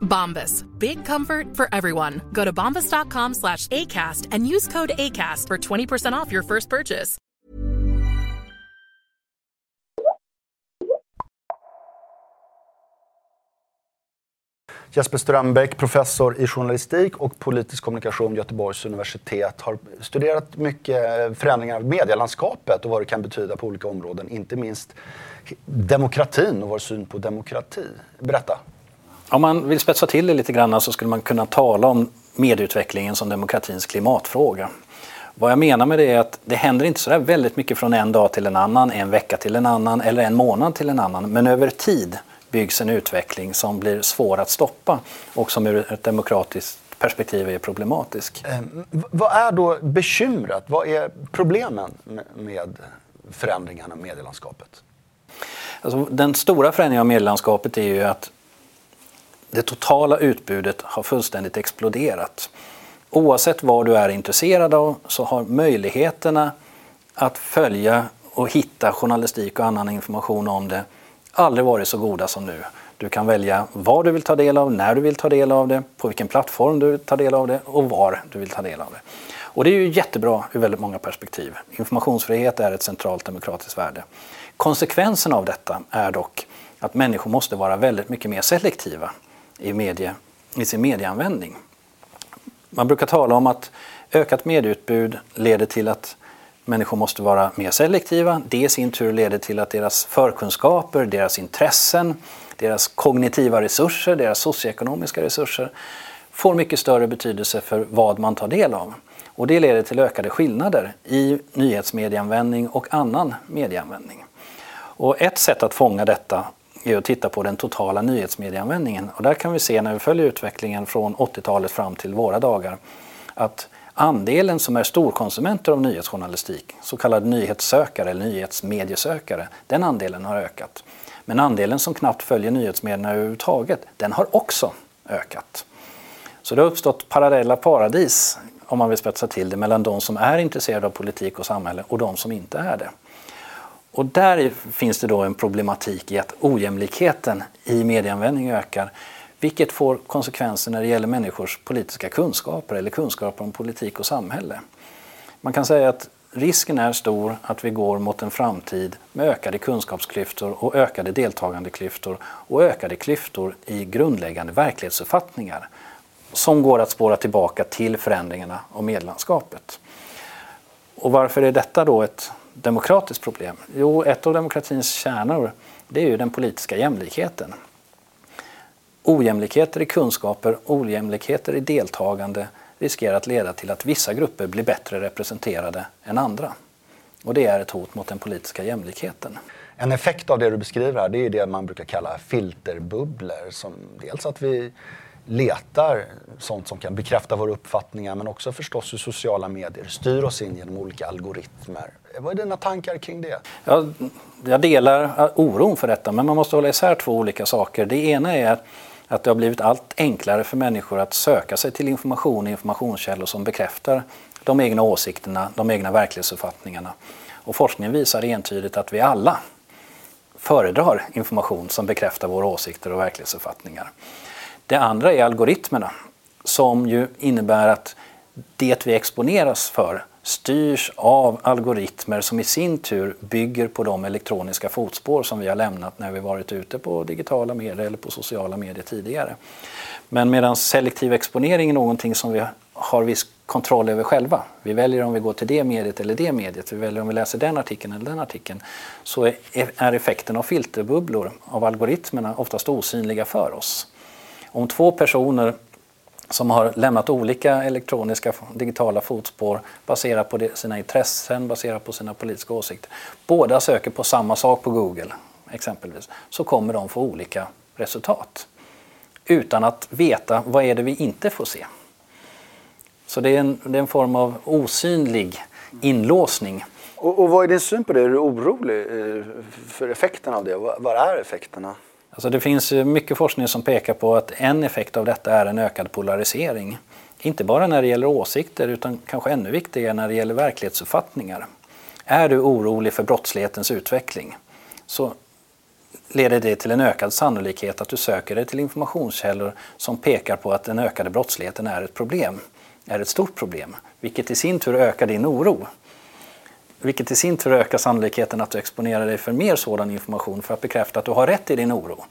Bombas. Big comfort for everyone. Go to bombas.com slash ACAST and use code ACAST for 20% off your first purchase. Jesper Strömbäck, professor i journalistik och politisk kommunikation Göteborgs universitet, har studerat mycket eh, förändringar av medielandskapet och vad det kan betyda på olika områden. Inte minst demokratin och vår syn på demokrati. Berätta. Om man vill spetsa till det lite grann så skulle man kunna tala om medieutvecklingen som demokratins klimatfråga. Vad jag menar med det är att det händer inte så där väldigt mycket från en dag till en annan, en vecka till en annan eller en månad till en annan. Men över tid byggs en utveckling som blir svår att stoppa och som ur ett demokratiskt perspektiv är problematisk. Eh, vad är då bekymret? Vad är problemen med- förändringarna i medielandskapet? Alltså, den stora förändringen av medielandskapet är ju att det totala utbudet har fullständigt exploderat. Oavsett vad du är intresserad av så har möjligheterna att följa och hitta journalistik och annan information om det aldrig varit så goda som nu. Du kan välja vad du vill ta del av, när du vill ta del av det, på vilken plattform du vill ta del av det och var du vill ta del av det. Och det är ju jättebra ur väldigt många perspektiv. Informationsfrihet är ett centralt demokratiskt värde. Konsekvensen av detta är dock att människor måste vara väldigt mycket mer selektiva i, medie, i sin medieanvändning. Man brukar tala om att ökat medieutbud leder till att människor måste vara mer selektiva. Det i sin tur leder till att deras förkunskaper, deras intressen, deras kognitiva resurser, deras socioekonomiska resurser får mycket större betydelse för vad man tar del av. Och det leder till ökade skillnader i nyhetsmedieanvändning och annan medieanvändning. Och ett sätt att fånga detta är att titta på den totala nyhetsmedieanvändningen. Och där kan vi se när vi följer utvecklingen från 80-talet fram till våra dagar att andelen som är storkonsumenter av nyhetsjournalistik, så kallade nyhetssökare eller nyhetsmediesökare, den andelen har ökat. Men andelen som knappt följer nyhetsmedierna överhuvudtaget, den har också ökat. Så det har uppstått parallella paradis, om man vill spetsa till det, mellan de som är intresserade av politik och samhälle och de som inte är det. Och där finns det då en problematik i att ojämlikheten i medieanvändning ökar, vilket får konsekvenser när det gäller människors politiska kunskaper eller kunskaper om politik och samhälle. Man kan säga att risken är stor att vi går mot en framtid med ökade kunskapsklyftor och ökade deltagandeklyftor och ökade klyftor i grundläggande verklighetsuppfattningar som går att spåra tillbaka till förändringarna av medielandskapet. Och varför är detta då ett demokratiskt problem? Jo, ett av demokratins kärnor det är ju den politiska jämlikheten. Ojämlikheter i kunskaper, ojämlikheter i deltagande riskerar att leda till att vissa grupper blir bättre representerade än andra. Och det är ett hot mot den politiska jämlikheten. En effekt av det du beskriver här, det är det man brukar kalla filterbubblor. Som dels att vi letar sånt som kan bekräfta våra uppfattningar men också förstås hur sociala medier styr oss in genom olika algoritmer. Vad är dina tankar kring det? Jag, jag delar oron för detta men man måste hålla isär två olika saker. Det ena är att det har blivit allt enklare för människor att söka sig till information och informationskällor som bekräftar de egna åsikterna, de egna verklighetsuppfattningarna. Och forskningen visar entydigt att vi alla föredrar information som bekräftar våra åsikter och verklighetsuppfattningar. Det andra är algoritmerna som ju innebär att det vi exponeras för styrs av algoritmer som i sin tur bygger på de elektroniska fotspår som vi har lämnat när vi varit ute på digitala medier eller på sociala medier tidigare. Men medan selektiv exponering är någonting som vi har viss kontroll över själva. Vi väljer om vi går till det mediet eller det mediet. Vi väljer om vi läser den artikeln eller den artikeln. Så är effekten av filterbubblor av algoritmerna oftast osynliga för oss. Om två personer som har lämnat olika elektroniska digitala fotspår baserat på sina intressen, baserat på sina politiska åsikter. Båda söker på samma sak på Google exempelvis, så kommer de få olika resultat. Utan att veta vad är det vi inte får se. Så det är en, det är en form av osynlig inlåsning. Och, och vad är din syn på det? Är du orolig eh, för effekterna av det? Vad är effekterna? Alltså det finns mycket forskning som pekar på att en effekt av detta är en ökad polarisering. Inte bara när det gäller åsikter utan kanske ännu viktigare när det gäller verklighetsuppfattningar. Är du orolig för brottslighetens utveckling så leder det till en ökad sannolikhet att du söker dig till informationskällor som pekar på att den ökade brottsligheten är ett problem, är ett stort problem, vilket i sin tur ökar din oro. Vilket i sin tur ökar sannolikheten att du exponerar dig för mer sådan information för att bekräfta att du har rätt i din oro.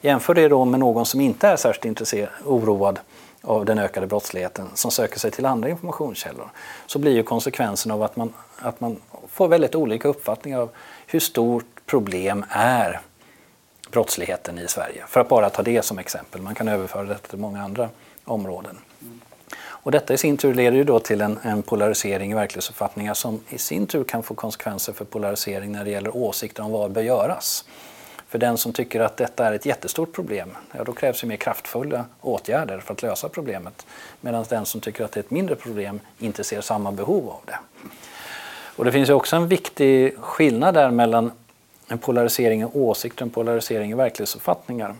Jämför det då med någon som inte är särskilt intresserad, oroad av den ökade brottsligheten som söker sig till andra informationskällor så blir ju konsekvensen av att man, att man får väldigt olika uppfattningar av hur stort problem är brottsligheten i Sverige. För att bara ta det som exempel. Man kan överföra det till många andra områden. Mm. Och detta i sin tur leder ju då till en, en, polarisering i verklighetsuppfattningar som i sin tur kan få konsekvenser för polarisering när det gäller åsikter om vad bör göras. För den som tycker att detta är ett jättestort problem, ja, då krävs ju mer kraftfulla åtgärder för att lösa problemet. Medan den som tycker att det är ett mindre problem inte ser samma behov av det. Och det finns ju också en viktig skillnad där mellan en polarisering i åsikter och en polarisering i verklighetsuppfattningar.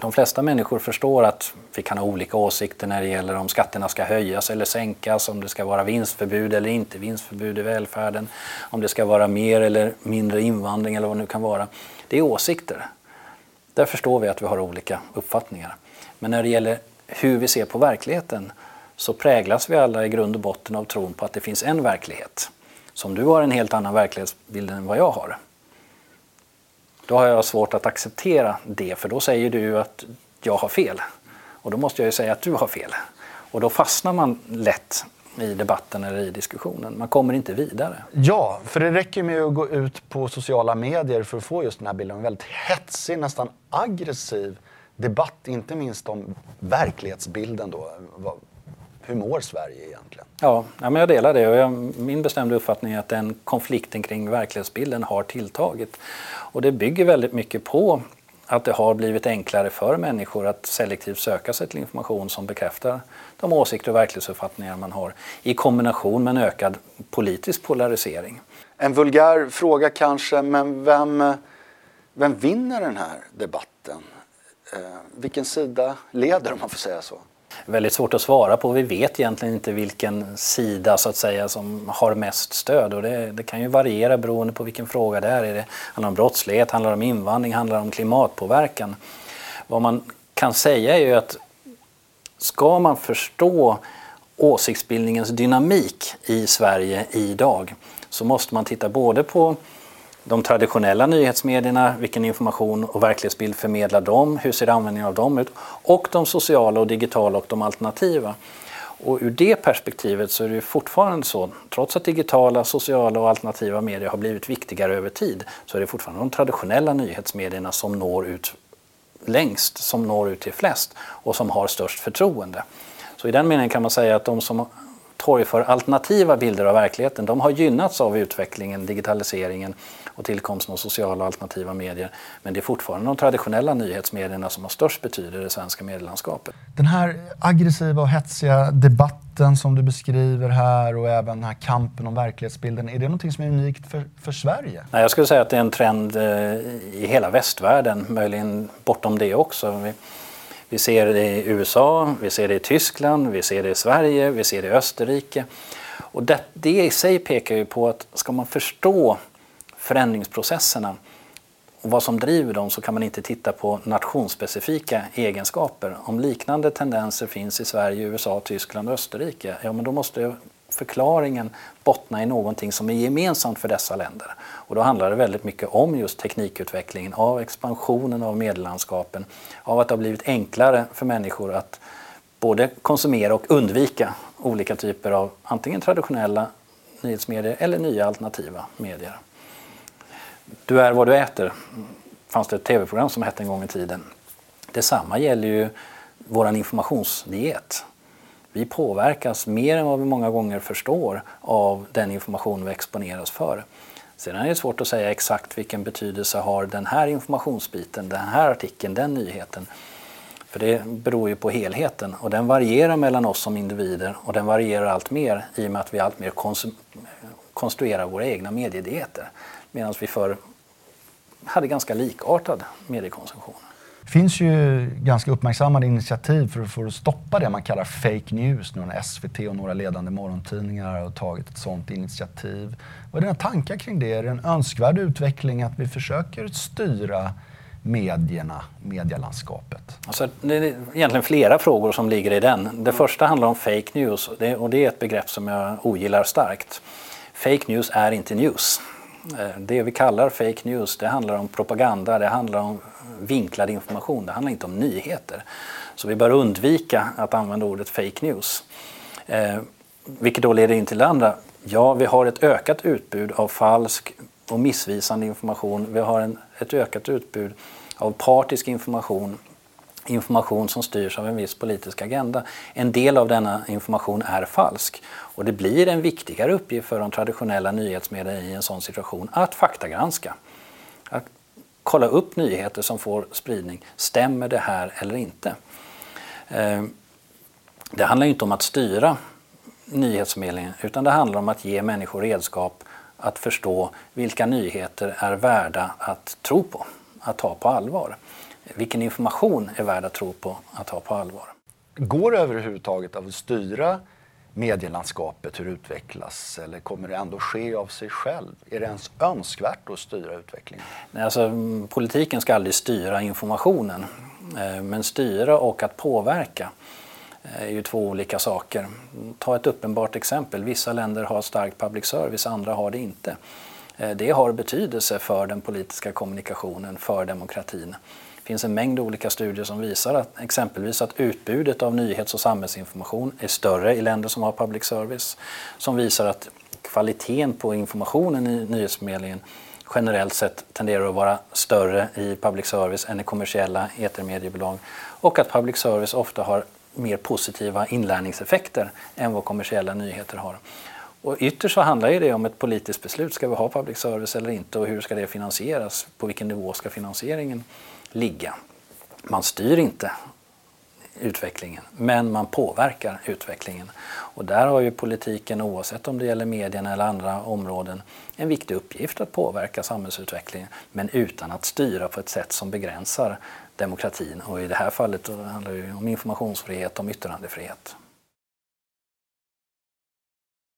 De flesta människor förstår att vi kan ha olika åsikter när det gäller om skatterna ska höjas eller sänkas, om det ska vara vinstförbud eller inte vinstförbud i välfärden, om det ska vara mer eller mindre invandring eller vad det nu kan vara. Det är åsikter. Där förstår vi att vi har olika uppfattningar. Men när det gäller hur vi ser på verkligheten så präglas vi alla i grund och botten av tron på att det finns en verklighet. Så om du har en helt annan verklighetsbild än vad jag har då har jag svårt att acceptera det för då säger du att jag har fel. Och då måste jag ju säga att du har fel. Och då fastnar man lätt i debatten eller i diskussionen. Man kommer inte vidare. Ja, för det räcker med att gå ut på sociala medier för att få just den här bilden. En väldigt hetsig, nästan aggressiv debatt, inte minst om verklighetsbilden då. Hur mår Sverige egentligen? Ja, ja men jag delar det och jag, min bestämda uppfattning är att den konflikten kring verklighetsbilden har tilltagit. Och det bygger väldigt mycket på att det har blivit enklare för människor att selektivt söka sig till information som bekräftar de åsikter och verklighetsuppfattningar man har i kombination med en ökad politisk polarisering. En vulgär fråga kanske, men vem, vem vinner den här debatten? Eh, vilken sida leder om man får säga så? Väldigt svårt att svara på. Vi vet egentligen inte vilken sida så att säga som har mest stöd och det, det kan ju variera beroende på vilken fråga det är. är det handlar om brottslighet, handlar det om invandring, handlar det om klimatpåverkan? Vad man kan säga är ju att ska man förstå åsiktsbildningens dynamik i Sverige idag så måste man titta både på de traditionella nyhetsmedierna, vilken information och verklighetsbild förmedlar de, hur ser användningen av dem ut och de sociala och digitala och de alternativa. Och ur det perspektivet så är det fortfarande så, trots att digitala, sociala och alternativa medier har blivit viktigare över tid, så är det fortfarande de traditionella nyhetsmedierna som når ut längst, som når ut till flest och som har störst förtroende. Så i den meningen kan man säga att de som torgför alternativa bilder av verkligheten, de har gynnats av utvecklingen, digitaliseringen och tillkomsten av sociala och alternativa medier. Men det är fortfarande de traditionella nyhetsmedierna som har störst betydelse i det svenska medielandskapet. Den här aggressiva och hetsiga debatten som du beskriver här och även den här kampen om verklighetsbilden, är det någonting som är unikt för, för Sverige? Nej, jag skulle säga att det är en trend eh, i hela västvärlden, möjligen bortom det också. Vi, vi ser det i USA, vi ser det i Tyskland, vi ser det i Sverige, vi ser det i Österrike. Och det, det i sig pekar ju på att ska man förstå förändringsprocesserna och vad som driver dem så kan man inte titta på nationsspecifika egenskaper. Om liknande tendenser finns i Sverige, USA, Tyskland och Österrike, ja men då måste förklaringen bottna i någonting som är gemensamt för dessa länder. Och då handlar det väldigt mycket om just teknikutvecklingen, av expansionen av medellandskapen, av att det har blivit enklare för människor att både konsumera och undvika olika typer av antingen traditionella nyhetsmedier eller nya alternativa medier. Du är vad du äter, fanns det ett tv-program som hette en gång i tiden. Detsamma gäller ju vår informationsdiet. Vi påverkas mer än vad vi många gånger förstår av den information vi exponeras för. Sedan är det svårt att säga exakt vilken betydelse har den här informationsbiten, den här artikeln, den nyheten. För det beror ju på helheten och den varierar mellan oss som individer och den varierar allt mer i och med att vi allt mer konstruerar våra egna mediedieter. Medan vi förr hade ganska likartad mediekonsumtion. Det finns ju ganska uppmärksammade initiativ för, för att stoppa det man kallar fake news. Nu SVT och några ledande morgontidningar har tagit ett sådant initiativ. Vad är dina tankar kring det? Är det en önskvärd utveckling att vi försöker styra medierna, medielandskapet? Alltså, det är egentligen flera frågor som ligger i den. Det första handlar om fake news och det är ett begrepp som jag ogillar starkt. Fake news är inte news. Eh, det vi kallar fake news det handlar om propaganda, det handlar om vinklad information, det handlar inte om nyheter. Så vi bör undvika att använda ordet fake news. Eh, vilket då leder in till det andra. Ja, vi har ett ökat utbud av falsk och missvisande information. Vi har en, ett ökat utbud av partisk information information som styrs av en viss politisk agenda. En del av denna information är falsk och det blir en viktigare uppgift för de traditionella nyhetsmedierna i en sån situation att faktagranska. Att kolla upp nyheter som får spridning. Stämmer det här eller inte? Eh, det handlar inte om att styra nyhetsförmedlingen utan det handlar om att ge människor redskap att förstå vilka nyheter är värda att tro på, att ta på allvar. Vilken information är värd att tro på, att ta på allvar. Går det överhuvudtaget att styra medielandskapet, hur det utvecklas? Eller kommer det ändå ske av sig själv? Är det ens önskvärt att styra utvecklingen? Nej, alltså, politiken ska aldrig styra informationen. Eh, men styra och att påverka eh, är ju två olika saker. Ta ett uppenbart exempel. Vissa länder har stark public service, andra har det inte. Eh, det har betydelse för den politiska kommunikationen, för demokratin. Det finns en mängd olika studier som visar att exempelvis att utbudet av nyhets och samhällsinformation är större i länder som har public service. Som visar att kvaliteten på informationen i nyhetsförmedlingen generellt sett tenderar att vara större i public service än i kommersiella etermediebolag. Och att public service ofta har mer positiva inlärningseffekter än vad kommersiella nyheter har. Och ytterst så handlar det om ett politiskt beslut. Ska vi ha public service eller inte och hur ska det finansieras? På vilken nivå ska finansieringen ligga. Man styr inte utvecklingen, men man påverkar utvecklingen. Och där har ju politiken, oavsett om det gäller medierna eller andra områden, en viktig uppgift att påverka samhällsutvecklingen, men utan att styra på ett sätt som begränsar demokratin. Och i det här fallet handlar det om informationsfrihet, om yttrandefrihet.